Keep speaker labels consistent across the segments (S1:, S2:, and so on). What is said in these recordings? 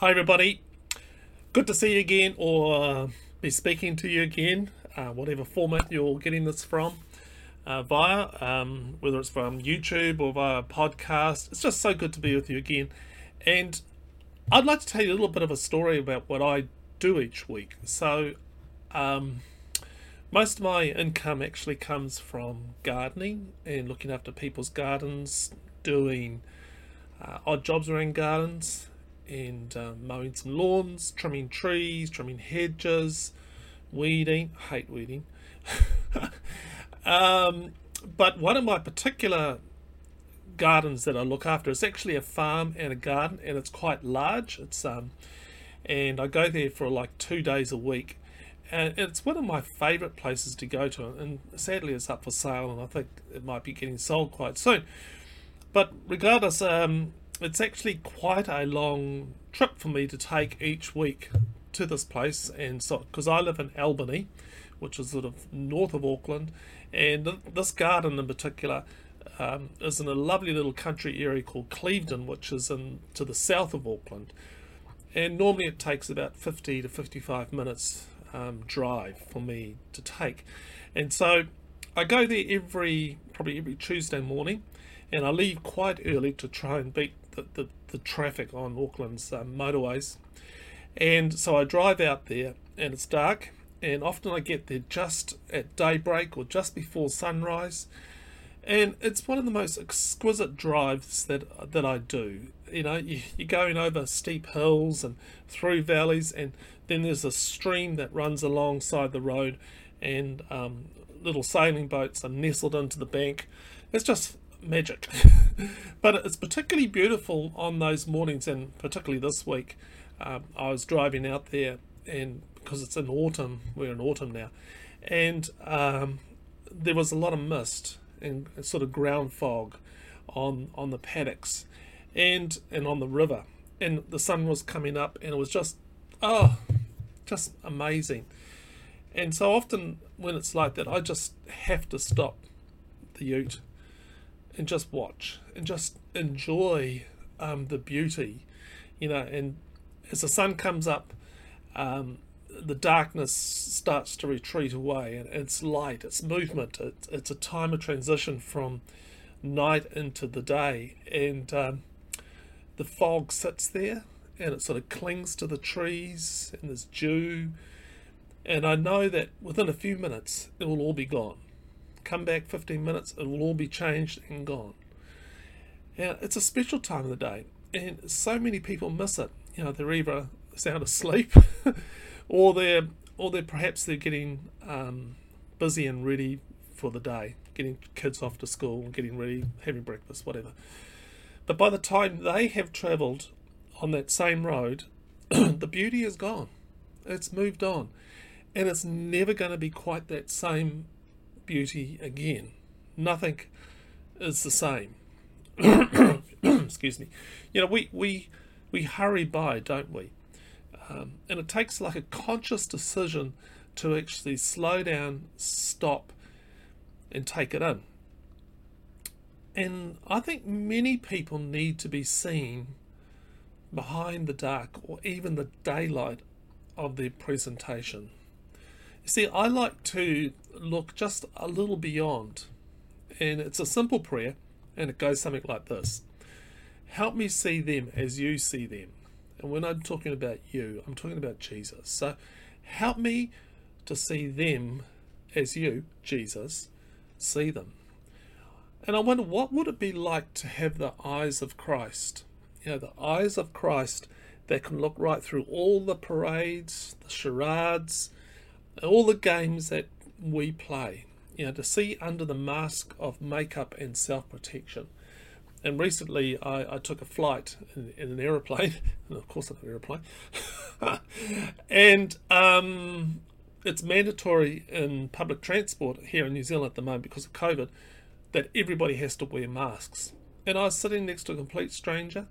S1: Hi, everybody. Good to see you again, or uh, be speaking to you again, uh, whatever format you're getting this from, uh, via, um, whether it's from YouTube or via podcast. It's just so good to be with you again. And I'd like to tell you a little bit of a story about what I do each week. So, um, most of my income actually comes from gardening and looking after people's gardens, doing uh, odd jobs around gardens, and uh, mowing some lawns, trimming trees, trimming hedges, weeding. I hate weeding. um, but one of my particular gardens that I look after is actually a farm and a garden, and it's quite large. It's um, and I go there for like two days a week, and it's one of my favourite places to go to. And sadly, it's up for sale, and I think it might be getting sold quite soon. But regardless, um, it's actually quite a long trip for me to take each week to this place and so because I live in Albany which is sort of north of Auckland and this garden in particular um, is in a lovely little country area called Clevedon which is in to the south of Auckland. And normally it takes about 50 to 55 minutes um, drive for me to take. And so I go there every probably every Tuesday morning and I leave quite early to try and beat the, the, the traffic on Auckland's um, motorways. And so I drive out there and it's dark, and often I get there just at daybreak or just before sunrise. And it's one of the most exquisite drives that that I do. You know, you, you're going over steep hills and through valleys, and then there's a stream that runs alongside the road, and um, little sailing boats are nestled into the bank. It's just magic. but it's particularly beautiful on those mornings, and particularly this week. Um, I was driving out there, and because it's in autumn, we're in autumn now, and um, there was a lot of mist and sort of ground fog on on the paddocks, and and on the river, and the sun was coming up, and it was just oh, just amazing. And so often when it's like that, I just have to stop the ute and just watch and just enjoy um, the beauty, you know. And as the sun comes up, um, the darkness starts to retreat away, and it's light, it's movement, it's, it's a time of transition from night into the day, and um, the fog sits there and it sort of clings to the trees, and there's dew. And I know that within a few minutes it will all be gone come back 15 minutes, it will all be changed and gone. Now, it's a special time of the day, and so many people miss it. You know, they're either sound asleep, or they're or they're perhaps they're getting um, busy and ready for the day, getting kids off to school, getting ready, having breakfast, whatever. But by the time they have travelled on that same road, the beauty is gone. It's moved on. And it's never going to be quite that same beauty again. Nothing is the same. Excuse me. You know, we, we, we hurry by, don't we? Um, and it takes like a conscious decision to actually slow down, stop, and take it in. And I think many people need to be seen behind the dark or even the daylight of their presentation. See, I like to look just a little beyond, and it's a simple prayer, and it goes something like this Help me see them as you see them. And when I'm talking about you, I'm talking about Jesus. So help me to see them as you, Jesus, see them. And I wonder what would it be like to have the eyes of Christ? You know, the eyes of Christ that can look right through all the parades, the charades, all the games that we play, you know, to see under the mask of makeup and self protection. And recently, I, I took a flight in, in an aeroplane, and of course, an aeroplane, and um, it's mandatory in public transport here in New Zealand at the moment because of COVID that everybody has to wear masks. And I was sitting next to a complete stranger,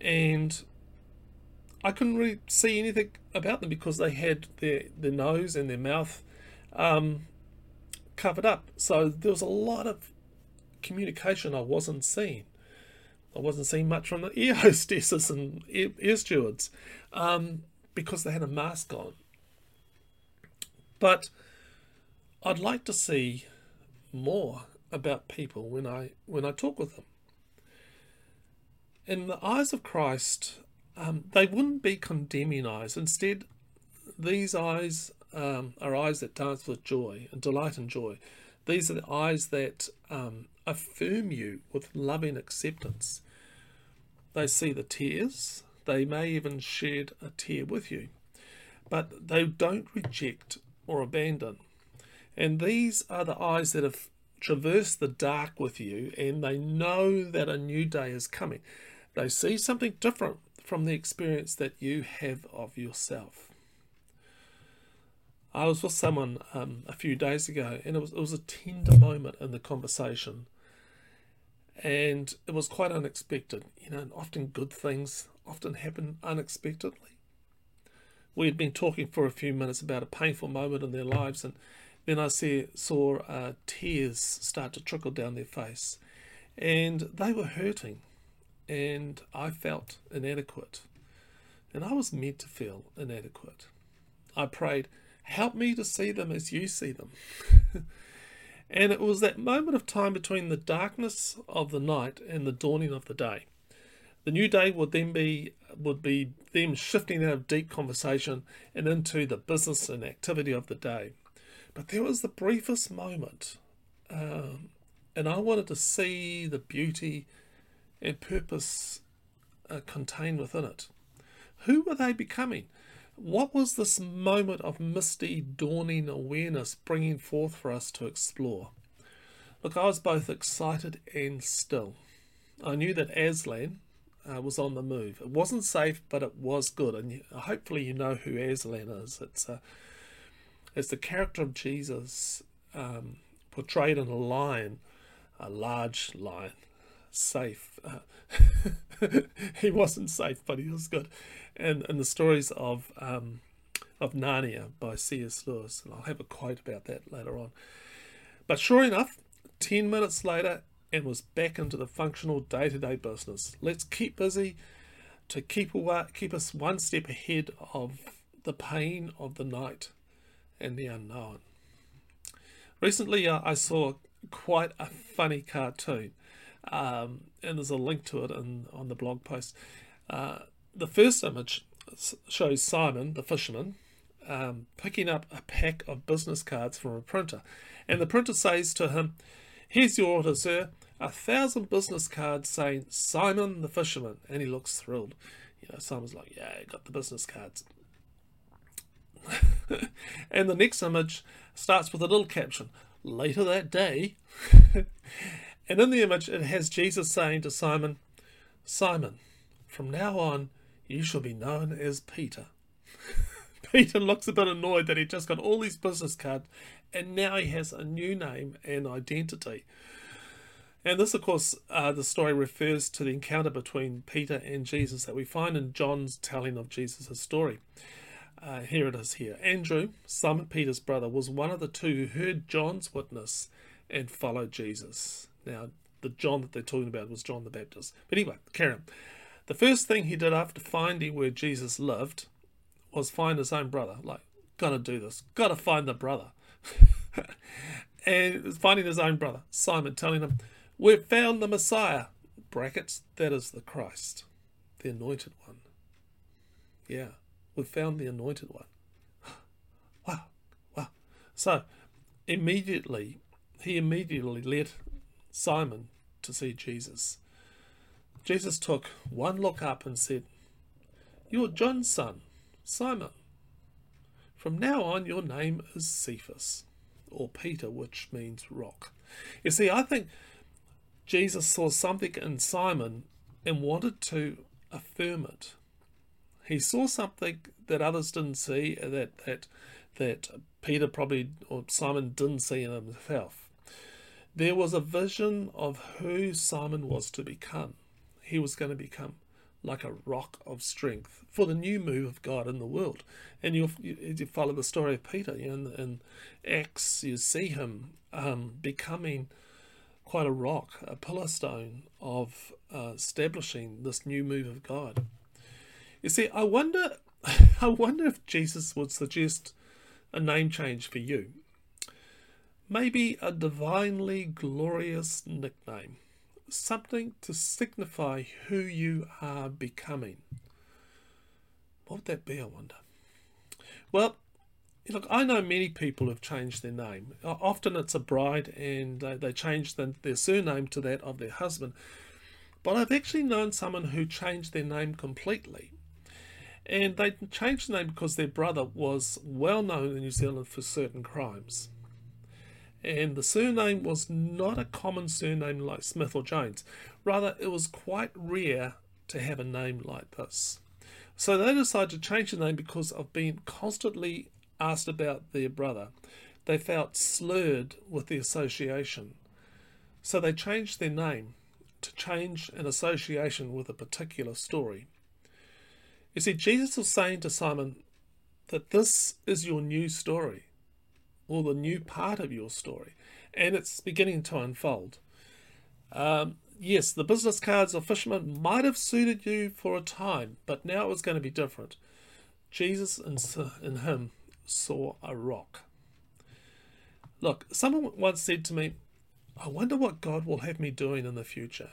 S1: and I couldn't really see anything about them because they had their, their nose and their mouth um, covered up. So there was a lot of communication I wasn't seeing. I wasn't seeing much from the air hostesses and air, stewards um, because they had a mask on. But I'd like to see more about people when I when I talk with them. In the eyes of Christ, um, they wouldn't be condemning eyes. Instead, these eyes um, are eyes that dance with joy and delight and joy. These are the eyes that um, affirm you with loving acceptance. They see the tears. They may even shed a tear with you, but they don't reject or abandon. And these are the eyes that have traversed the dark with you and they know that a new day is coming. They see something different from the experience that you have of yourself. I was with someone um, a few days ago and it was, it was a tender moment in the conversation and it was quite unexpected. You know, often good things often happen unexpectedly. We had been talking for a few minutes about a painful moment in their lives and then I see, saw uh, tears start to trickle down their face, and they were hurting, and I felt inadequate, and I was meant to feel inadequate. I prayed, Help me to see them as you see them. and it was that moment of time between the darkness of the night and the dawning of the day. The new day would then be would be them shifting out of deep conversation and into the business and activity of the day. But there was the briefest moment, um, and I wanted to see the beauty and purpose uh, contained within it. Who were they becoming? What was this moment of misty, dawning awareness bringing forth for us to explore? Look, I was both excited and still. I knew that Aslan uh, was on the move. It wasn't safe, but it was good. And hopefully, you know who Aslan is. It's a as the character of Jesus um, portrayed in a lion, a large lion, safe. Uh, he wasn't safe, but he was good. And and the stories of um, of Narnia by C.S. Lewis, and I'll have a quote about that later on. But sure enough, ten minutes later, and was back into the functional day-to-day business. Let's keep busy to keep away, keep us one step ahead of the pain of the night and the unknown. Recently, uh, I saw quite a funny cartoon, um, and there's a link to it in, on the blog post. Uh, the first image shows Simon, the fisherman, um, picking up a pack of business cards from a printer, and the printer says to him, Here's your order, sir. A thousand business cards saying Simon the fisherman, and he looks thrilled. You know, Simon's like, Yeah, I got the business cards. and the next image starts with a little caption later that day. and in the image, it has Jesus saying to Simon, Simon, from now on, you shall be known as Peter. Peter looks a bit annoyed that he just got all these business cards and now he has a new name and identity. And this, of course, uh, the story refers to the encounter between Peter and Jesus that we find in John's telling of Jesus' story. Uh, here it is here. Andrew, Simon Peter's brother, was one of the two who heard John's witness and followed Jesus. Now, the John that they're talking about was John the Baptist. But anyway, Karen. The first thing he did after finding where Jesus lived was find his own brother. Like, gotta do this. Gotta find the brother. and finding his own brother, Simon, telling him, We've found the Messiah. Brackets, that is the Christ, the anointed one. Yeah. We've found the anointed one. wow, wow. So immediately, he immediately led Simon to see Jesus. Jesus took one look up and said, You're John's son, Simon. From now on, your name is Cephas, or Peter, which means rock. You see, I think Jesus saw something in Simon and wanted to affirm it. He saw something that others didn't see, that that that Peter probably or Simon didn't see in himself. There was a vision of who Simon was to become. He was going to become like a rock of strength for the new move of God in the world. And you you follow the story of Peter in, in Acts, you see him um, becoming quite a rock, a pillar stone of uh, establishing this new move of God. You see, I wonder, I wonder if Jesus would suggest a name change for you. Maybe a divinely glorious nickname, something to signify who you are becoming. What would that be, I wonder? Well, look, I know many people have changed their name. Often it's a bride and they change the, their surname to that of their husband. But I've actually known someone who changed their name completely. And they changed the name because their brother was well known in New Zealand for certain crimes. And the surname was not a common surname like Smith or Jones. Rather, it was quite rare to have a name like this. So they decided to change the name because of being constantly asked about their brother. They felt slurred with the association. So they changed their name to change an association with a particular story. You see, Jesus was saying to Simon that this is your new story, or the new part of your story, and it's beginning to unfold. Um, yes, the business cards of fishermen might have suited you for a time, but now it was going to be different. Jesus and in him saw a rock. Look, someone once said to me, I wonder what God will have me doing in the future.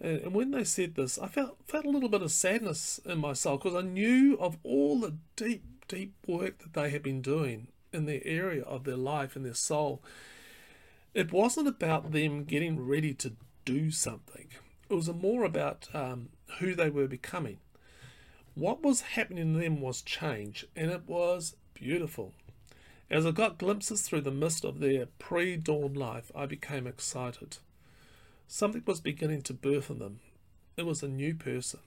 S1: And when they said this, I felt, felt a little bit of sadness in my soul because I knew of all the deep, deep work that they had been doing in their area of their life and their soul it wasn't about them getting ready to do something. It was more about um, who they were becoming. What was happening to them was change, and it was beautiful. As I got glimpses through the mist of their pre dawn life, I became excited. Something was beginning to birth in them. It was a new person.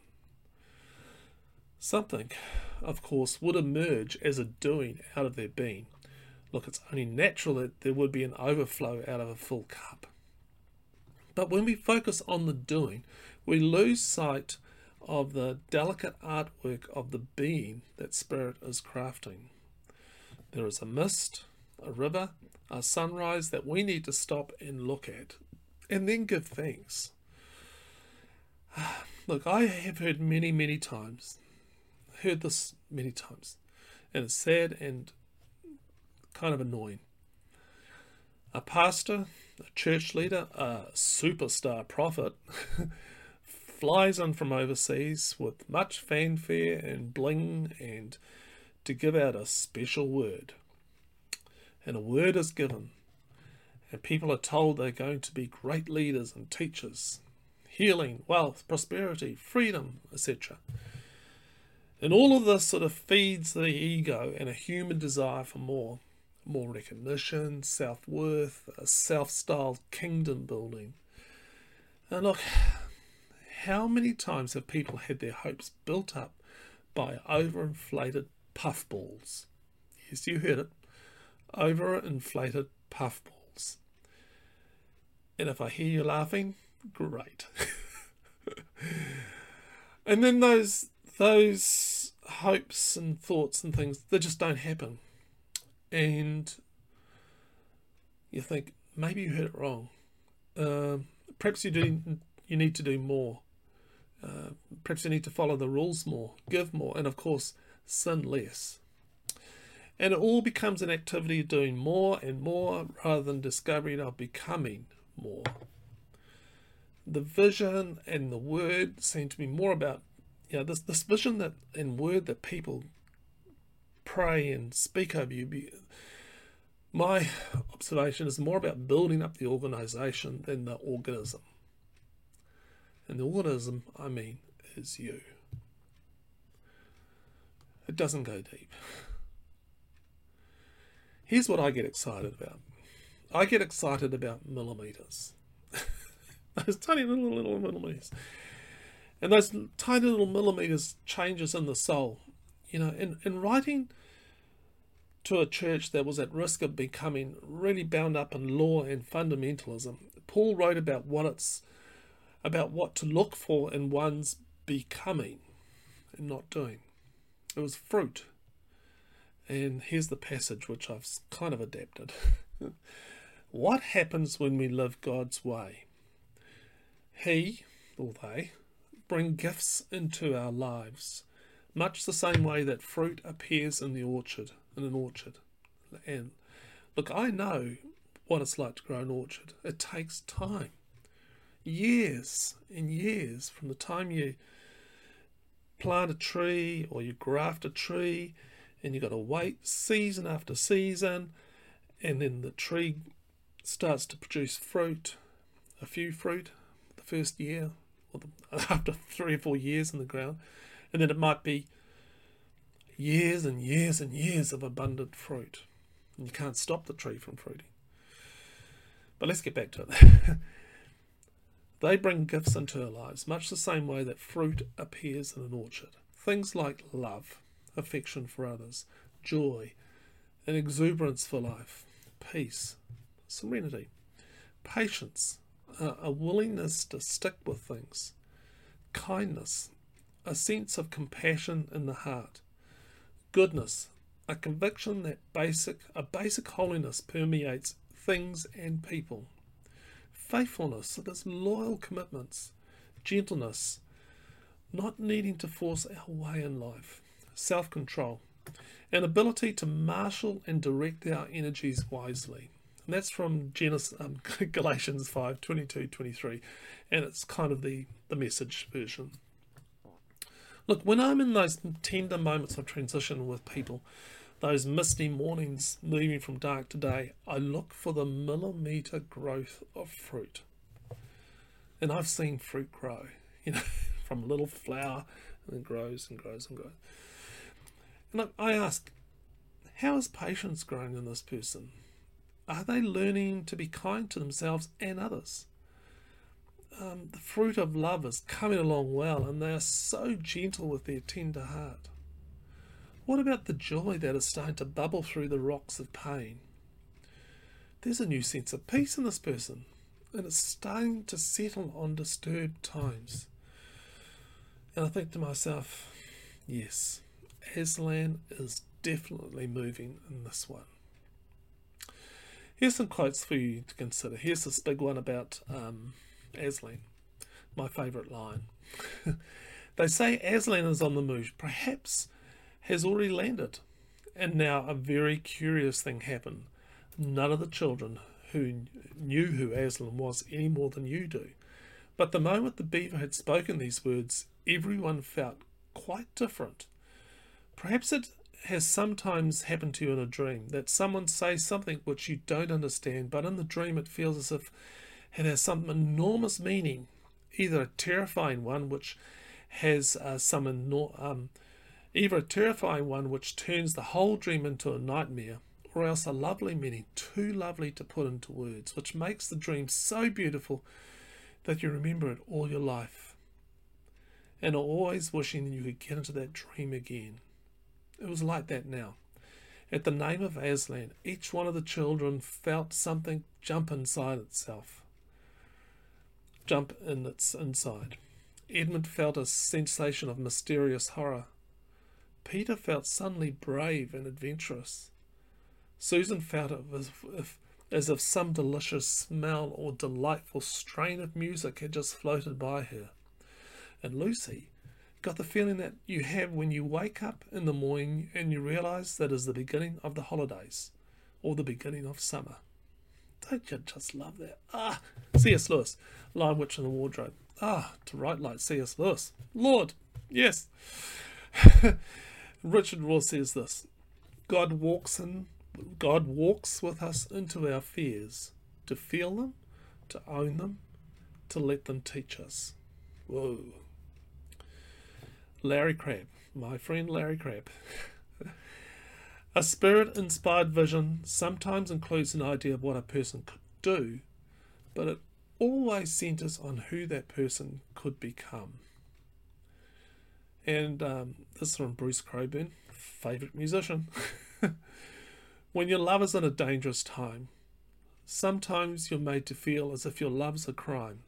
S1: Something, of course, would emerge as a doing out of their being. Look, it's only natural that there would be an overflow out of a full cup. But when we focus on the doing, we lose sight of the delicate artwork of the being that Spirit is crafting. There is a mist, a river, a sunrise that we need to stop and look at, and then give thanks. Look, I have heard many, many times, heard this many times, and it's sad and kind of annoying. A pastor, a church leader, a superstar prophet flies in from overseas with much fanfare and bling and to give out a special word. And a word is given, and people are told they're going to be great leaders and teachers, healing, wealth, prosperity, freedom, etc. And all of this sort of feeds the ego and a human desire for more more recognition, self worth, a self styled kingdom building. And look, how many times have people had their hopes built up by overinflated puffballs? Yes, you heard it. Overinflated puffballs. And if I hear you laughing, great. and then those those hopes and thoughts and things they just don't happen and you think maybe you heard it wrong. Uh, perhaps you do. You need to do more. Uh, perhaps you need to follow the rules more, give more, and of course, sin less. And it all becomes an activity of doing more and more rather than discovering of becoming more. The vision and the word seem to be more about, you know, this, this vision that and word that people pray and speak over you. My observation is more about building up the organization than the organism. And the organism, I mean, is you. It doesn't go deep. Here's what I get excited about I get excited about millimeters. those tiny little, little millimeters. And those tiny little millimeters changes in the soul. You know, in, in writing to a church that was at risk of becoming really bound up in law and fundamentalism. Paul wrote about what it's about what to look for in one's becoming and not doing. It was fruit. And here's the passage which I've kind of adapted. What happens when we live God's way? He, or they, bring gifts into our lives, much the same way that fruit appears in the orchard, in an orchard. And look, I know what it's like to grow an orchard. It takes time. Years and years from the time you plant a tree or you graft a tree and you've got to wait season after season and then the tree starts to produce fruit, a few fruit the first year or the, after three or four years in the ground and then it might be years and years and years of abundant fruit and you can't stop the tree from fruiting. But let's get back to it. They bring gifts into our lives, much the same way that fruit appears in an orchard. Things like love, affection for others, joy, an exuberance for life, peace, serenity, patience, a, willingness to stick with things, kindness, a sense of compassion in the heart, goodness, a conviction that basic a basic holiness permeates things and people. Faithfulness, so there's loyal commitments, gentleness, not needing to force our way in life, self control, an ability to marshal and direct our energies wisely. And that's from Genesis, um, Galatians 5 22 23, and it's kind of the, the message version. Look, when I'm in those tender moments of transition with people, those misty mornings moving from dark to day, I look for the millimeter growth of fruit. And I've seen fruit grow, you know, from a little flower and it grows and grows and grows. And I ask, how is patience growing in this person? Are they learning to be kind to themselves and others? Um, the fruit of love is coming along well, and they are so gentle with their tender heart. What about the joy that is starting to bubble through the rocks of pain? There's a new sense of peace in this person, and it's starting to settle on disturbed times. And I think to myself, yes, Aslan is definitely moving in this one. Here's some quotes for you to consider. Here's this big one about um, Aslan, my favourite line. they say Aslan is on the move. Perhaps has already landed. And now a very curious thing happened. None of the children who knew who Aslan was any more than you do. But the moment the beaver had spoken these words, everyone felt quite different. Perhaps it has sometimes happened to you in a dream that someone says something which you don't understand, but in the dream it feels as if it has some enormous meaning, either a terrifying one which has uh, some enor- um, either a terrifying one which turns the whole dream into a nightmare, or else a lovely meaning too lovely to put into words, which makes the dream so beautiful that you remember it all your life, and are always wishing you could get into that dream again. It was like that now. At the name of Aslan, each one of the children felt something jump inside itself. Jump in its inside. Edmund felt a sensation of mysterious horror. Peter felt suddenly brave and adventurous. Susan felt it as if, as if some delicious smell or delightful strain of music had just floated by her. And Lucy got the feeling that you have when you wake up in the morning and you realize that is the beginning of the holidays or the beginning of summer. Don't you just love that? Ah, C.S. Lewis, Lion Witch in the Wardrobe. Ah, to write like C.S. Lewis. Lord, yes. Richard Rohr says this God walks in God walks with us into our fears to feel them, to own them, to let them teach us. Whoa. Larry Crabb, my friend Larry Crabb. a spirit inspired vision sometimes includes an idea of what a person could do, but it always centers on who that person could become. And um, this is from Bruce Cockburn, favourite musician. when your love is in a dangerous time, sometimes you're made to feel as if your love's a crime.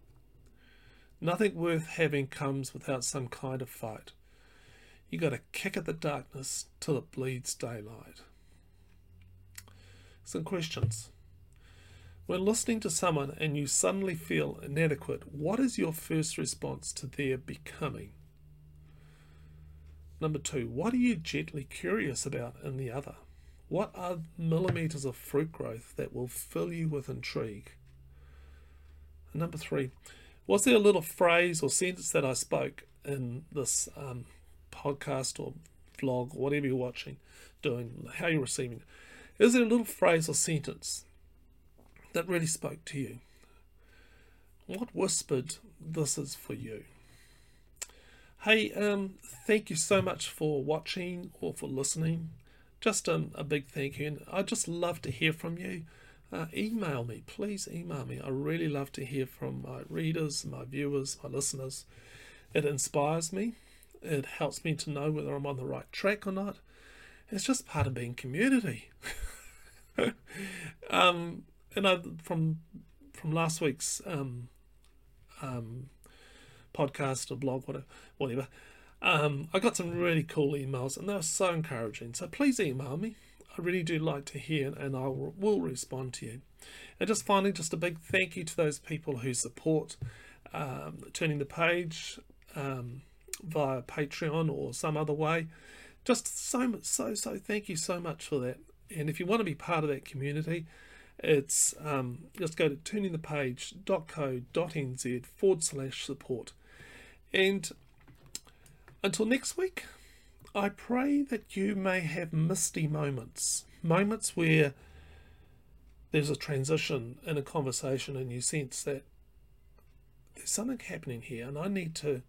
S1: Nothing worth having comes without some kind of fight. You got to kick at the darkness till it bleeds daylight. Some questions. When listening to someone and you suddenly feel inadequate, what is your first response to their becoming? Number two, what are you gently curious about in the other? What are millimeters of fruit growth that will fill you with intrigue? And number three, was there a little phrase or sentence that I spoke in this um, podcast or vlog or whatever you're watching, doing, how you're receiving it? Is there a little phrase or sentence that really spoke to you? What whispered, This is for you? Hey, um, thank you so much for watching or for listening. Just um, a big thank you. And I'd just love to hear from you. Uh, email me, please email me. I really love to hear from my readers, my viewers, my listeners. It inspires me. It helps me to know whether I'm on the right track or not. It's just part of being community. um, and I, from from last week's um, um, podcast or blog, whatever, whatever. Um, I got some really cool emails and they were so encouraging. So please email me. I really do like to hear and I will respond to you. And just finally, just a big thank you to those people who support um, Turning the Page um, via Patreon or some other way. Just so so, so thank you so much for that. And if you want to be part of that community, it's um, just go to turningthepage.co.nz forward slash support. And until next week, I pray that you may have misty moments, moments where there's a transition in a conversation and you sense that there's something happening here and I need to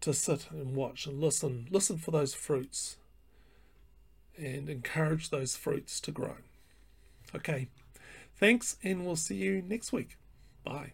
S1: to sit and watch and listen listen for those fruits and encourage those fruits to grow. Okay. Thanks and we'll see you next week. Bye.